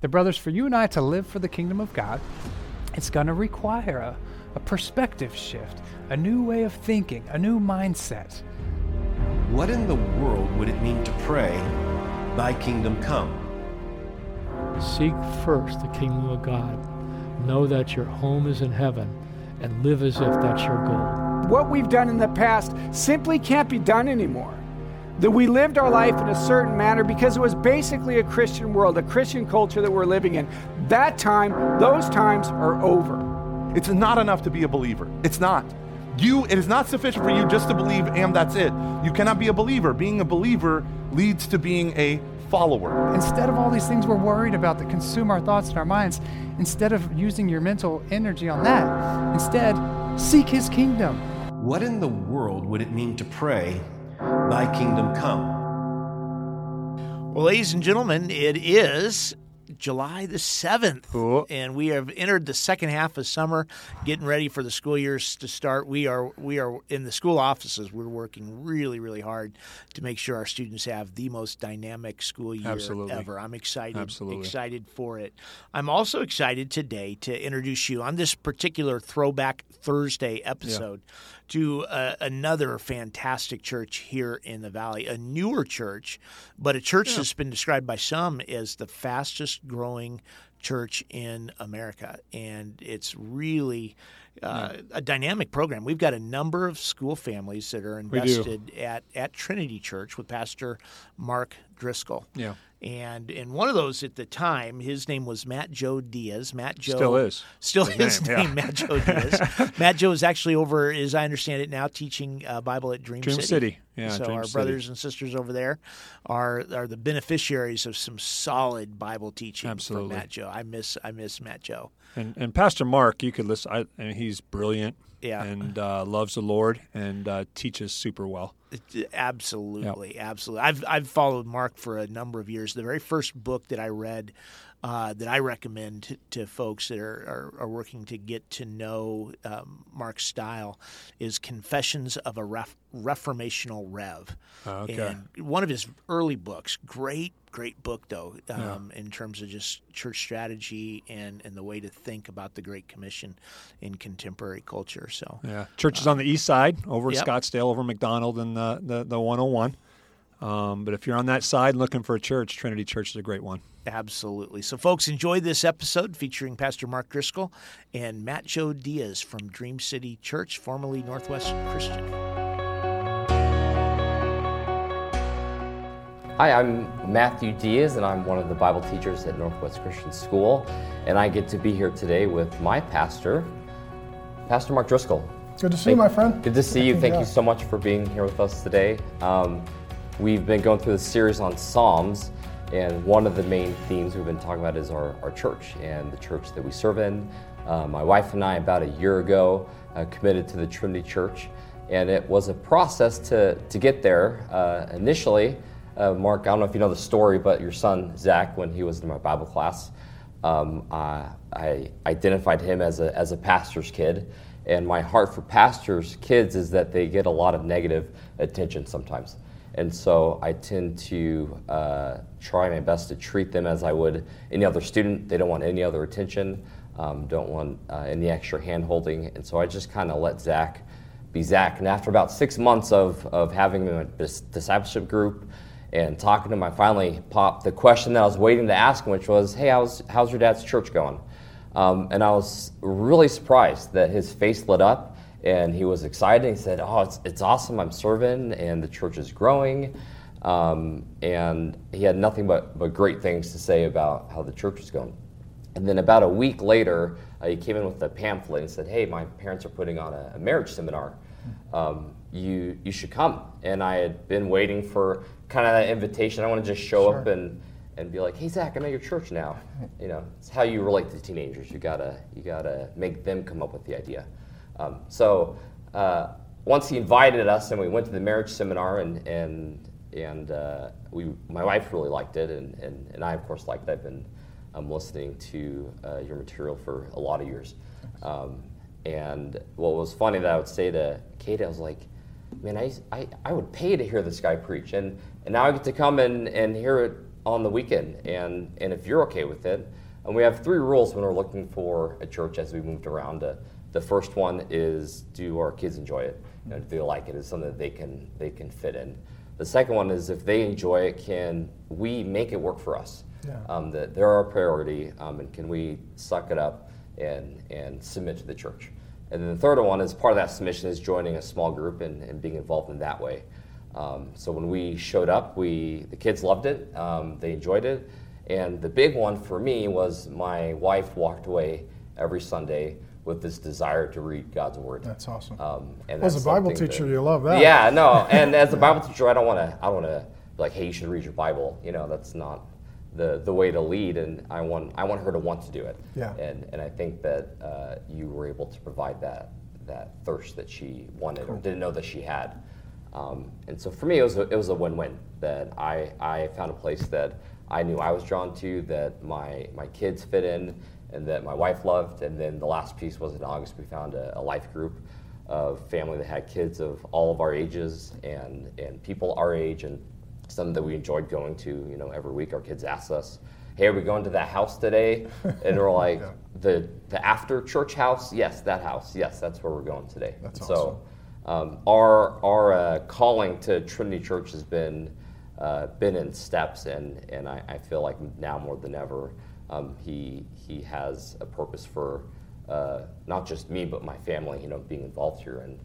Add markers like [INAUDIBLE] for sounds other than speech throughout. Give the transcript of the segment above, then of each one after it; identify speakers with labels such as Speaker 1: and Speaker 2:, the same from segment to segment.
Speaker 1: The brothers, for you and I to live for the kingdom of God, it's going to require a, a perspective shift, a new way of thinking, a new mindset.
Speaker 2: What in the world would it mean to pray, Thy kingdom come?
Speaker 3: Seek first the kingdom of God. Know that your home is in heaven and live as if that's your goal.
Speaker 4: What we've done in the past simply can't be done anymore. That we lived our life in a certain manner because it was basically a Christian world, a Christian culture that we're living in. That time, those times are over.
Speaker 5: It's not enough to be a believer. It's not. You, it is not sufficient for you just to believe and that's it. You cannot be a believer. Being a believer leads to being a follower.
Speaker 1: Instead of all these things we're worried about that consume our thoughts and our minds, instead of using your mental energy on that, instead, seek His kingdom.
Speaker 2: What in the world would it mean to pray, Thy kingdom come?
Speaker 6: Well, ladies and gentlemen, it is July the 7th.
Speaker 7: Cool.
Speaker 6: And we have entered the second half of summer, getting ready for the school years to start. We are we are in the school offices. We're working really really hard to make sure our students have the most dynamic school year
Speaker 7: Absolutely.
Speaker 6: ever. I'm excited
Speaker 7: Absolutely.
Speaker 6: excited for it. I'm also excited today to introduce you on this particular Throwback Thursday episode to uh, another fantastic church here in the valley, a newer church, but a church that's been described by some as the fastest growing church in America. And it's really uh, a dynamic program. We've got a number of school families that are invested at, at Trinity Church with Pastor Mark Driscoll.
Speaker 7: Yeah.
Speaker 6: And and one of those at the time, his name was Matt Joe Diaz. Matt Joe
Speaker 7: Still is.
Speaker 6: Still
Speaker 7: His
Speaker 6: his
Speaker 7: name,
Speaker 6: name,
Speaker 7: yeah.
Speaker 6: Matt Joe Diaz. [LAUGHS] Matt Joe is actually over, as I understand it now, teaching uh, Bible at Dream, City.
Speaker 7: Dream City. Yeah,
Speaker 6: so
Speaker 7: Dream
Speaker 6: our
Speaker 7: City.
Speaker 6: brothers and sisters over there are are the beneficiaries of some solid Bible teaching
Speaker 7: Absolutely.
Speaker 6: from Matt Joe. I miss I miss Matt Joe.
Speaker 7: And, and Pastor Mark, you could listen. I, mean, he's brilliant.
Speaker 6: Yeah.
Speaker 7: And uh, loves the Lord and uh, teaches super well.
Speaker 6: Absolutely, absolutely. I've I've followed Mark for a number of years. The very first book that I read uh, that I recommend to, to folks that are, are, are working to get to know um, Mark's style is Confessions of a Ref- Reformission Rev.
Speaker 7: Okay.
Speaker 6: And one of his early books, great, great book though, um, in terms of just church strategy and, and the way to think about the Great Commission in contemporary culture. So
Speaker 7: Yeah. Church is on the east side, over
Speaker 6: Yep.
Speaker 7: Scottsdale, over McDonald and the, the, the 101. Um, but if you're on that side looking for a church, Trinity Church is a great one.
Speaker 6: Absolutely. So, folks, enjoy this episode featuring Pastor Mark Driscoll and Matt Joe Diaz from Dream City Church, formerly Northwest Christian.
Speaker 8: Hi, I'm Matthew Diaz, and I'm one of the Bible teachers at Northwest Christian School. And I get to be here today with my pastor, Pastor Mark Driscoll.
Speaker 9: Good to see you, my friend.
Speaker 8: Good to see you. Thank
Speaker 9: Yeah.
Speaker 8: you so much for being here with us today. Um, we've been going through this series on Psalms, and one of the main themes we've been talking about is our, our church and the church that we serve in. Uh, my wife and I, about a year ago, uh, committed to the Trinity Church, and it was a process to, to get there. Uh, initially, uh, Mark, I don't know if you know the story, but your son, Zach, when he was in my Bible class, um, I identified him as a, as a pastor's kid. And my heart for pastors' kids is that they get a lot of negative attention sometimes. And so I tend to uh, try my best to treat them as I would any other student. They don't want any other attention, um, don't want uh, any extra hand holding. And so I just kind of let Zach be Zach. And after about six months of, of having him in a discipleship group and talking to him, I finally popped the question that I was waiting to ask him, which was, Hey, how's, how's your dad's church going? Um, and I was really surprised that his face lit up and he was excited. He said, Oh, it's, it's awesome. I'm serving and the church is growing. Um, and he had nothing but, but great things to say about how the church was going. And then about a week later, uh, he came in with a pamphlet and said, Hey, my parents are putting on a, a marriage seminar. Um, you, you should come. And I had been waiting for kind of that invitation. I want to just show up and, and be like, "Hey Zach, I'm at your church now." You know, it's how you relate to teenagers. You gotta you gotta make them come up with the idea. Um, so uh, once he invited us, and we went to the marriage seminar, and and and uh, we my wife really liked it, and, and, and I of course liked it. I've been um, listening to uh, your material for a lot of years. Um, and what was funny that I would say to Kate, I was like, man, I, I, I would pay to hear this guy preach. And, and now I get to come and, and hear it on the weekend. And, and if you're okay with it, and we have three rules when we're looking for a church as we moved around. Uh, the first one is do our kids enjoy it? You know, do they like it? Is something that they can, they can fit in? The second one is if they enjoy it, can we make it work for us?
Speaker 9: Yeah.
Speaker 8: Um, that they're our priority, um, and can we suck it up and, and submit to the church? And then the third one is part of that submission is joining a small group and, and being involved in that way. Um, so when we showed up, we the kids loved it, um, they enjoyed it, and the big one for me was my wife walked away every Sunday with this desire to read God's word.
Speaker 9: That's awesome.
Speaker 8: Um, and
Speaker 9: As a Bible teacher,
Speaker 8: that-
Speaker 9: you love that.
Speaker 8: Yeah, no, and as a [LAUGHS] Bible teacher, I don't want to. I don't want to like, hey, you should read your Bible. You know, that's not the the way to lead. And I want I want her to want to do it.
Speaker 9: Yeah.
Speaker 8: And and I think that uh, you were able to provide that that thirst that she wanted or didn't know that she had. Um, and so for me, it was a, it was a win-win that I, I found a place that I knew I was drawn to, that my, my kids fit in, and that my wife loved. And then the last piece was in August, we found a, a life group of family that had kids of all of our ages and, and people our age, and some that we enjoyed going to. You know, every week our kids asked us, "Hey, are we going to that house today?" [LAUGHS] And we're like, "The the after church house? Yes, that house. Yes, that's where we're going today."
Speaker 9: That's
Speaker 8: so, um, our our uh, calling to Trinity Church has been uh, been in steps, and and I, I feel like now more than ever, um, he he has a purpose for uh, not just me but my family. You know, being involved here, and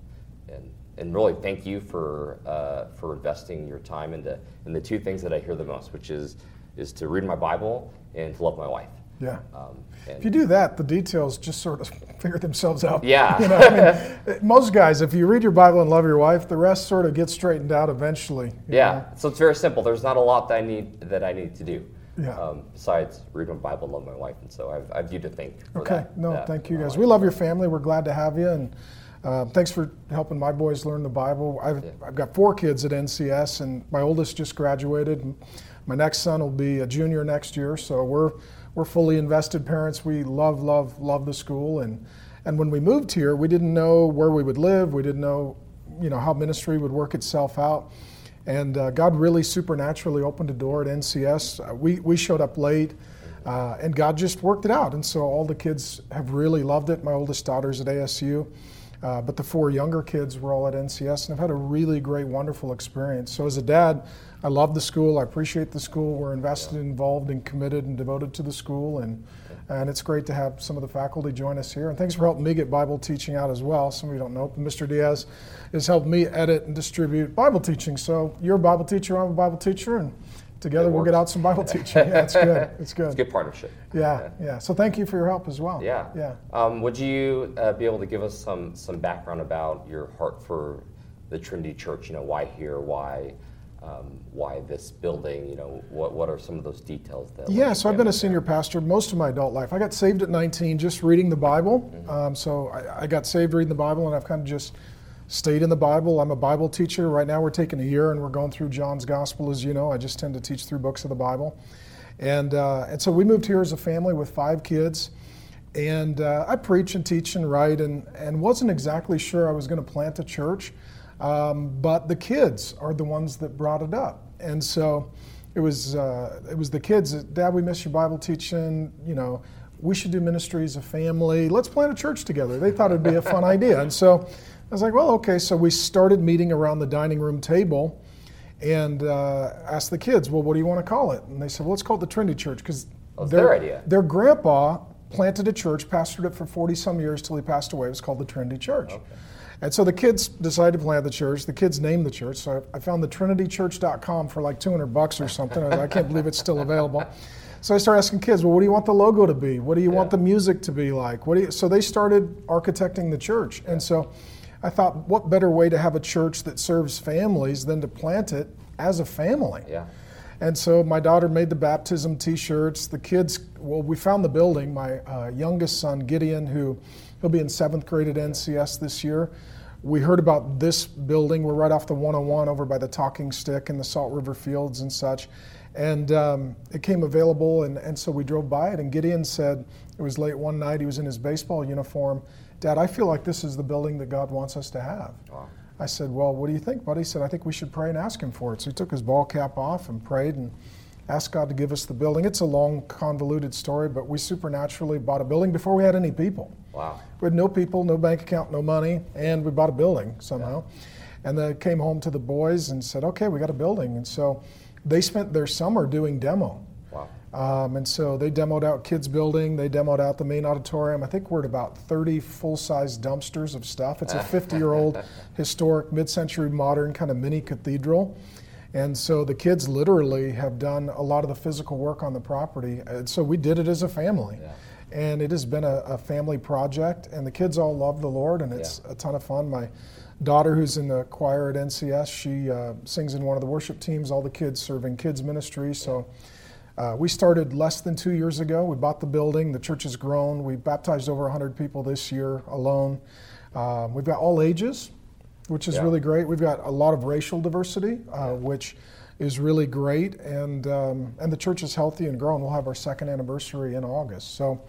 Speaker 8: and and really thank you for uh, for investing your time into in the two things that I hear the most, which is is to read my Bible and to love my wife.
Speaker 9: Yeah.
Speaker 8: Um,
Speaker 9: If you do that, the details just sort of [LAUGHS] figure themselves out.
Speaker 8: Yeah. [LAUGHS]
Speaker 9: You know, I mean, [LAUGHS] most guys, if you read your Bible and love your wife, the rest sort of gets straightened out eventually.
Speaker 8: Yeah,
Speaker 9: know?
Speaker 8: so it's very simple. There's not a lot that I need that I need to do.
Speaker 9: Yeah.
Speaker 8: Um, besides read my Bible and love my wife, and so I've, I've you to thank.
Speaker 9: Okay.
Speaker 8: that-
Speaker 9: no,
Speaker 8: that
Speaker 9: thank you guys.
Speaker 8: life.
Speaker 9: We love your family. We're glad to have you, and uh, thanks for helping my boys learn the Bible. I've, I've got four kids at NCS, and my oldest just graduated. My next son will be a junior next year, so we're we're fully invested parents. We love, love, love the school, and and when we moved here, we didn't know where we would live. We didn't know, you know, how ministry would work itself out. And uh, God really supernaturally opened a door at NCS. Uh, we, we showed up late, uh, and God just worked it out. And so all the kids have really loved it. My oldest daughter's at ASU, uh, but the four younger kids were all at NCS and have had a really great, wonderful experience. So as a dad, I love the school. I appreciate the school. We're invested, involved, and committed and devoted to the school. And, and it's great to have some of the faculty join us here. And thanks for helping me get Bible teaching out as well. Some of you don't know, but Mr. Diaz has helped me edit and distribute Bible teaching. So you're a Bible teacher, I'm a Bible teacher, and together we'll get out some Bible [LAUGHS] teaching. Yeah, it's good. It's good.
Speaker 8: It's a good partnership.
Speaker 9: Yeah, yeah. So thank you for your help as well.
Speaker 8: Yeah.
Speaker 9: Yeah.
Speaker 8: Um, would you uh, be able to give us some some background about your heart for the Trinity Church? You know, why here? Why? Um, why this building? You know, what what are some of those details that?
Speaker 9: Yeah, so I've been a senior pastor most of my adult life. I got saved at 19 just reading the Bible. Um, so I, I got saved reading the Bible, and I've kind of just stayed in the Bible. I'm a Bible teacher. Right now, we're taking a year and we're going through John's Gospel, as you know. I just tend to teach through books of the Bible. And, uh, and so we moved here as a family with five kids. And uh, I preach and teach and write, and, and wasn't exactly sure I was going to plant a church. Um, but the kids are the ones that brought it up. And so it was, uh, it was the kids that, Dad, we miss your Bible teaching. You know, we should do ministry as a family. Let's plant a church together. They thought it'd be a fun idea. And so I was like, well, okay. So we started meeting around the dining room table and uh, asked the kids, well, what do you want to call it? And they said, well, let's call it the Trinity Church because
Speaker 8: was their idea.
Speaker 9: Their grandpa planted a church, pastored it for 40 some years till he passed away. It was called the Trinity Church. And so the kids decided to plant the church. The kids named the church. So I I found the trinitychurch.com for like 200 bucks or something. I I can't believe it's still available. So I started asking kids, well, what do you want the logo to be? What do you want the music to be like? What do you, so they started architecting the church. And so I thought, what better way to have a church that serves families than to plant it as a family?
Speaker 8: Yeah.
Speaker 9: And so my daughter made the baptism T-shirts. The kids, well, we found the building. My uh, youngest son Gideon, who he'll be in seventh grade at NCS this year. We heard about this building. We're right off the 101 over by the Talking Stick and the Salt River Fields and such. And um, it came available, and, and so we drove by it. And Gideon said, it was late one night, he was in his baseball uniform. Dad, I feel like this is the building that God wants us to have. Wow. I said, Well, what do you think, buddy? He said, I think we should pray and ask him for it. So he took his ball cap off and prayed and asked God to give us the building. It's a long, convoluted story, but we supernaturally bought a building before we had any people.
Speaker 8: Wow.
Speaker 9: We had no people, no bank account, no money, and we bought a building somehow. Yeah. And then came home to the boys and said, Okay, we got a building. And so they spent their summer doing demo.
Speaker 8: Wow.
Speaker 9: Um, and so they demoed out kids building, they demoed out the main auditorium. I think we're at about 30 full-size dumpsters of stuff. It's a [LAUGHS] 50-year-old historic mid-century modern kind of mini cathedral. And so the kids literally have done a lot of the physical work on the property. And so we did it as a family. Yeah. And it has been a, a, family project, and the kids all love the Lord, and it's yeah. a ton of fun. My daughter, who's in the choir at NCS, she uh, sings in one of the worship teams, all the kids serving kids ministry. So uh, we started less than two years ago. We bought the building. The church has grown. We baptized over 100 people this year alone. Um, we've got all ages, which is yeah. really great. We've got a lot of racial diversity, uh, yeah. which is really great. And, um, and the church is healthy and growing. We'll have our second anniversary in August. So,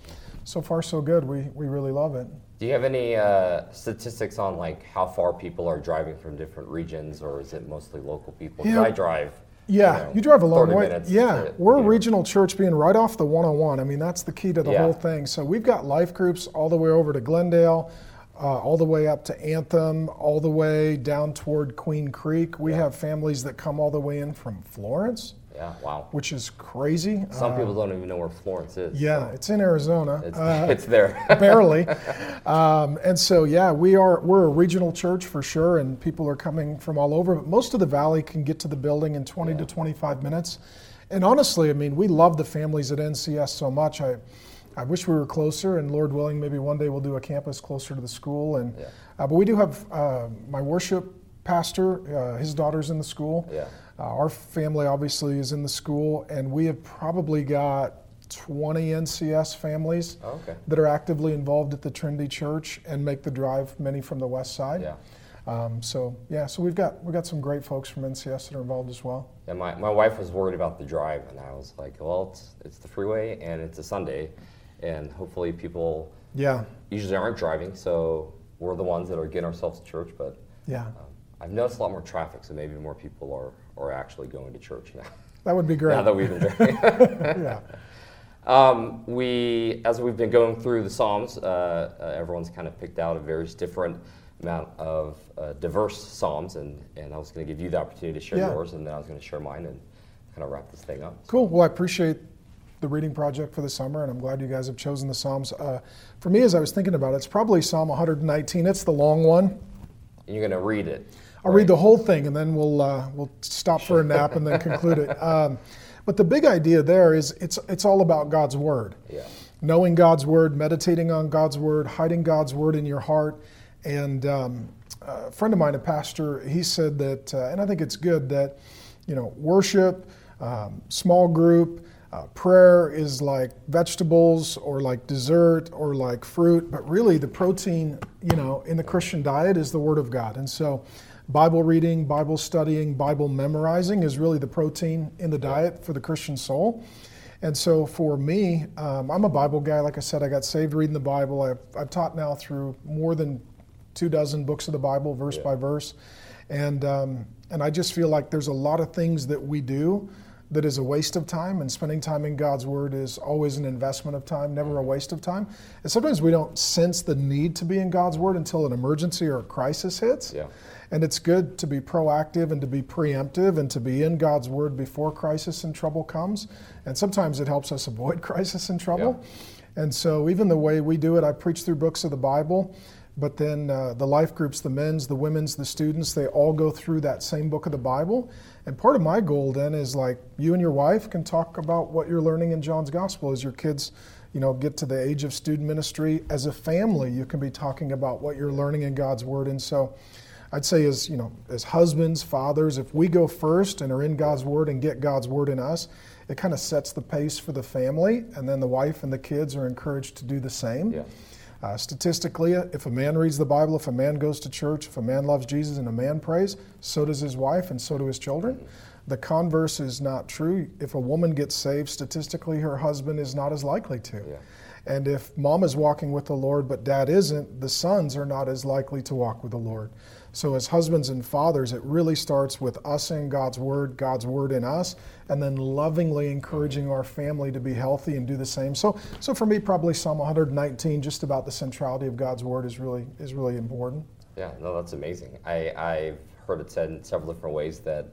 Speaker 9: so far, so good. We, we really love it.
Speaker 8: Do you have any uh, statistics on like how far people are driving from different regions, or is it mostly local people? Yeah. I drive
Speaker 9: yeah, you, know, you drive a long way. Yeah, to, we're a regional church being right off the 101. I mean, that's the key to the yeah. whole thing. So we've got life groups all the way over to Glendale, uh, all the way up to Anthem, all the way down toward Queen Creek. We yeah. have families that come all the way in from Florence.
Speaker 8: Yeah, wow.
Speaker 9: Which is crazy.
Speaker 8: Some uh, people don't even know where Florence is.
Speaker 9: Yeah, so. it's in Arizona.
Speaker 8: It's, uh, [LAUGHS] it's there. [LAUGHS]
Speaker 9: barely. Um, and so, yeah, we are we're a regional church for sure, and people are coming from all over. But most of the valley can get to the building in 20 yeah. to 25 minutes. And honestly, I mean, we love the families at NCS so much. I, I wish we were closer, and Lord willing, maybe one day we'll do a campus closer to the school. And yeah. uh, but we do have uh, my worship pastor, uh, his daughter's in the school.
Speaker 8: Yeah.
Speaker 9: Uh, our family obviously is in the school, and we have probably got 20 NCS families
Speaker 8: oh, okay.
Speaker 9: that are actively involved at the Trinity Church and make the drive, many from the west side.
Speaker 8: Yeah.
Speaker 9: Um, so yeah, so we've got we've got some great folks from NCS that are involved as well.
Speaker 8: Yeah, my, my wife was worried about the drive, and I was like, well, it's it's the freeway and it's a Sunday, and hopefully people
Speaker 9: yeah
Speaker 8: usually aren't driving, so we're the ones that are getting ourselves to church. But
Speaker 9: yeah, um,
Speaker 8: I've noticed a lot more traffic, so maybe more people are are actually going to church now.
Speaker 9: That would be [LAUGHS] great.
Speaker 8: now that we've been [LAUGHS]
Speaker 9: yeah.
Speaker 8: Um, we, as we've been going through the Psalms, uh, uh, everyone's kind of picked out a various different amount of uh, diverse Psalms, and, and I was going to give you the opportunity to share yeah. yours, and then I was going to share mine and kind of wrap this thing up.
Speaker 9: Cool. Well, I appreciate the reading project for the summer, and I'm glad you guys have chosen the Psalms. Uh, for me, as I was thinking about it, it's probably Psalm 119. It's the long one.
Speaker 8: And you're going to read it.
Speaker 9: I'll read the whole thing, and then we'll uh, we'll stop for a nap and then conclude it. [LAUGHS] Um, but the big idea there is it's it's all about God's word.
Speaker 8: Yeah.
Speaker 9: Knowing God's word, meditating on God's word, hiding God's word in your heart. And um, a friend of mine, a pastor, he said that, uh, and I think it's good that, you know, worship, um, small group, uh, prayer is like vegetables or like dessert or like fruit, but really the protein, you know, in the Christian diet is the Word of God. And so Bible reading, Bible studying, Bible memorizing is really the protein in the diet for the Christian soul. And so for me, um, I'm a Bible guy. Like I said, I got saved reading the Bible. I've, I've taught now through more than two dozen books of the Bible, verse yeah. by verse. And, um, and I just feel like there's a lot of things that we do that is a waste of time, and spending time in God's Word is always an investment of time, never a mm-hmm. waste of time. And sometimes we don't sense the need to be in God's Word until an emergency or a crisis hits.
Speaker 8: Yeah.
Speaker 9: And it's good to be proactive and to be preemptive and to be in God's Word before crisis and trouble comes. And sometimes it helps us [LAUGHS] avoid crisis and trouble. Yeah. And so, even the way we do it, I preach through books of the Bible, but then uh, the life groups, the men's, the women's, the students, they all go through that same book of the Bible. And part of my goal then is like you and your wife can talk about what you're learning in John's Gospel as your kids you know, get to the age of student ministry. As a family, you can be talking about what you're learning in God's Word. And so, I'd say as you know, as husbands, fathers, if we go first and are in God's word and get God's word in us, it kind of sets the pace for the family, and then the wife and the kids are encouraged to do the same.
Speaker 8: Yeah.
Speaker 9: Uh, statistically, if a man reads the Bible, if a man goes to church, if a man loves Jesus and a man prays, so does his wife and so do his children. The converse is not true. If a woman gets saved, statistically, her husband is not as likely to.
Speaker 8: Yeah.
Speaker 9: And if mom is walking with the Lord but dad isn't, the sons are not as likely to walk with the Lord. So, as husbands and fathers, it really starts with us in God's Word, God's Word in us, and then lovingly encouraging our family to be healthy and do the same. So, so for me, probably Psalm 119, just about the centrality of God's Word, is really is really important.
Speaker 8: Yeah, no, that's amazing. I, I've heard it said in several different ways that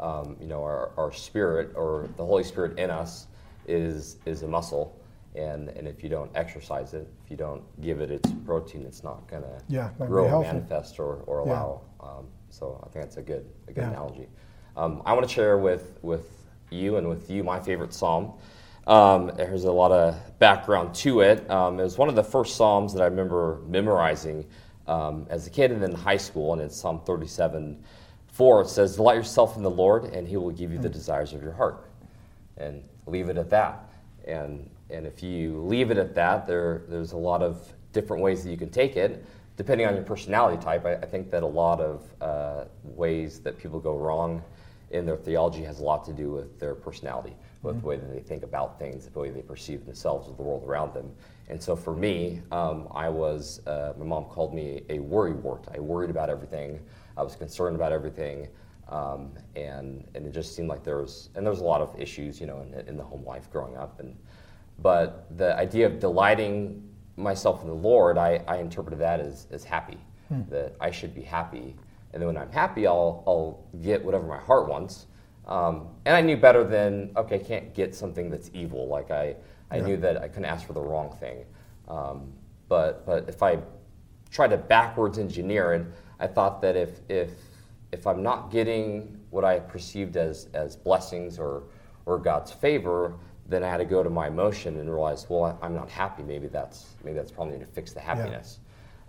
Speaker 8: um, you know our, our spirit or the Holy Spirit in us is is a muscle and and if you don't exercise it, if you don't give it its protein, it's not gonna
Speaker 9: yeah,
Speaker 8: grow, manifest, or, or allow. Yeah. Um, so I think that's a good a good yeah. analogy. Um, I want to share with with you and with you my favorite psalm. Um, there's a lot of background to it. Um, it was one of the first psalms that I remember memorizing um, as a kid and in high school, and it's Psalm 37. 4 it says, Delight yourself in the Lord, and he will give you the desires of your heart. And leave it at that. And and if you leave it at that, there, there's a lot of different ways that you can take it. Depending on your personality type, I, I think that a lot of uh, ways that people go wrong in their theology has a lot to do with their personality, with mm-hmm. the way that they think about things, the way they perceive themselves or the world around them. And so for me, um, I was, uh, my mom called me a worry wart. I worried about everything. I was concerned about everything. Um, and, and it just seemed like there was, and there was a lot of issues, you know, in, in the home life growing up. And but the idea of delighting myself in the Lord, I, I interpreted that as, as happy, hmm. that I should be happy. And then when I'm happy, I'll, I'll get whatever my heart wants. Um, and I knew better than, okay, I can't get something that's evil. Like I, I yeah. knew that I couldn't ask for the wrong thing. Um, but, but if I tried to backwards engineer it, I thought that if, if, if I'm not getting what I perceived as, as blessings or, or God's favor, then I had to go to my emotion and realize, well, I'm not happy. Maybe that's maybe that's probably to fix the happiness.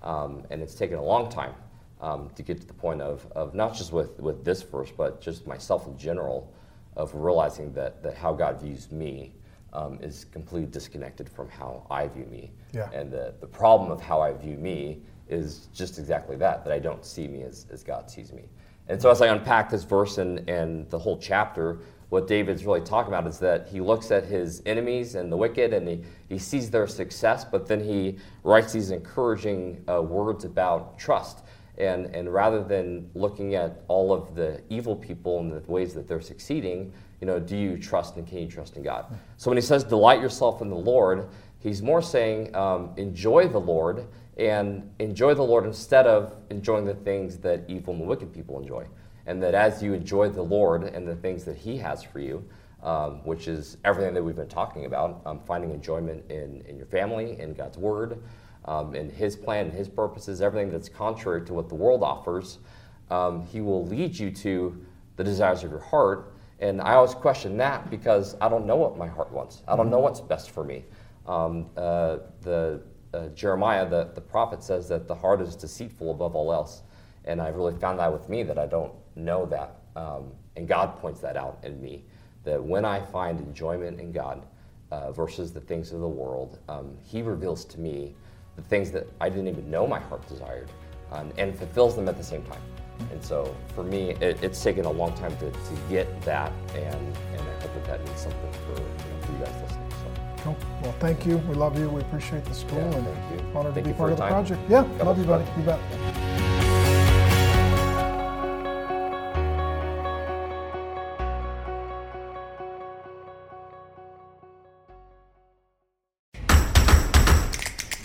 Speaker 8: Yeah. Um, and it's taken a long time um, to get to the point of, of not just with, with this verse, but just myself in general, of realizing that, that how God views me um, is completely disconnected from how I view me.
Speaker 9: Yeah.
Speaker 8: And the, the problem of how I view me is just exactly that, that I don't see me as, as God sees me. And so as I unpack this verse and, and the whole chapter, what David's really talking about is that he looks at his enemies and the wicked and he, he sees their success, but then he writes these encouraging uh, words about trust. And, and rather than looking at all of the evil people and the ways that they're succeeding, you know, do you trust and can you trust in God? So when he says delight yourself in the Lord, he's more saying um, enjoy the Lord and enjoy the Lord instead of enjoying the things that evil and wicked people enjoy and that as you enjoy the Lord and the things that He has for you, um, which is everything that we've been talking about, um, finding enjoyment in, in your family, in God's Word, um, in His plan and His purposes, everything that's contrary to what the world offers, um, He will lead you to the desires of your heart. And I always question that because I don't know what my heart wants. I don't know what's best for me. Um, uh, the uh, Jeremiah, the, the prophet, says that the heart is deceitful above all else. And I've really found that with me that I don't know that. Um, and God points that out in me that when I find enjoyment in God uh, versus the things of the world, um, He reveals to me the things that I didn't even know my heart desired um, and fulfills them at the same time. And so for me, it, it's taken a long time to, to get that, and, and I hope that that means something for, you, know, for you guys listening. So.
Speaker 9: Cool. Well, thank you. We love you. We appreciate the school
Speaker 8: yeah,
Speaker 9: and honored
Speaker 8: thank
Speaker 9: to be part of the
Speaker 8: time.
Speaker 9: project. Yeah, love you, buddy. You bet.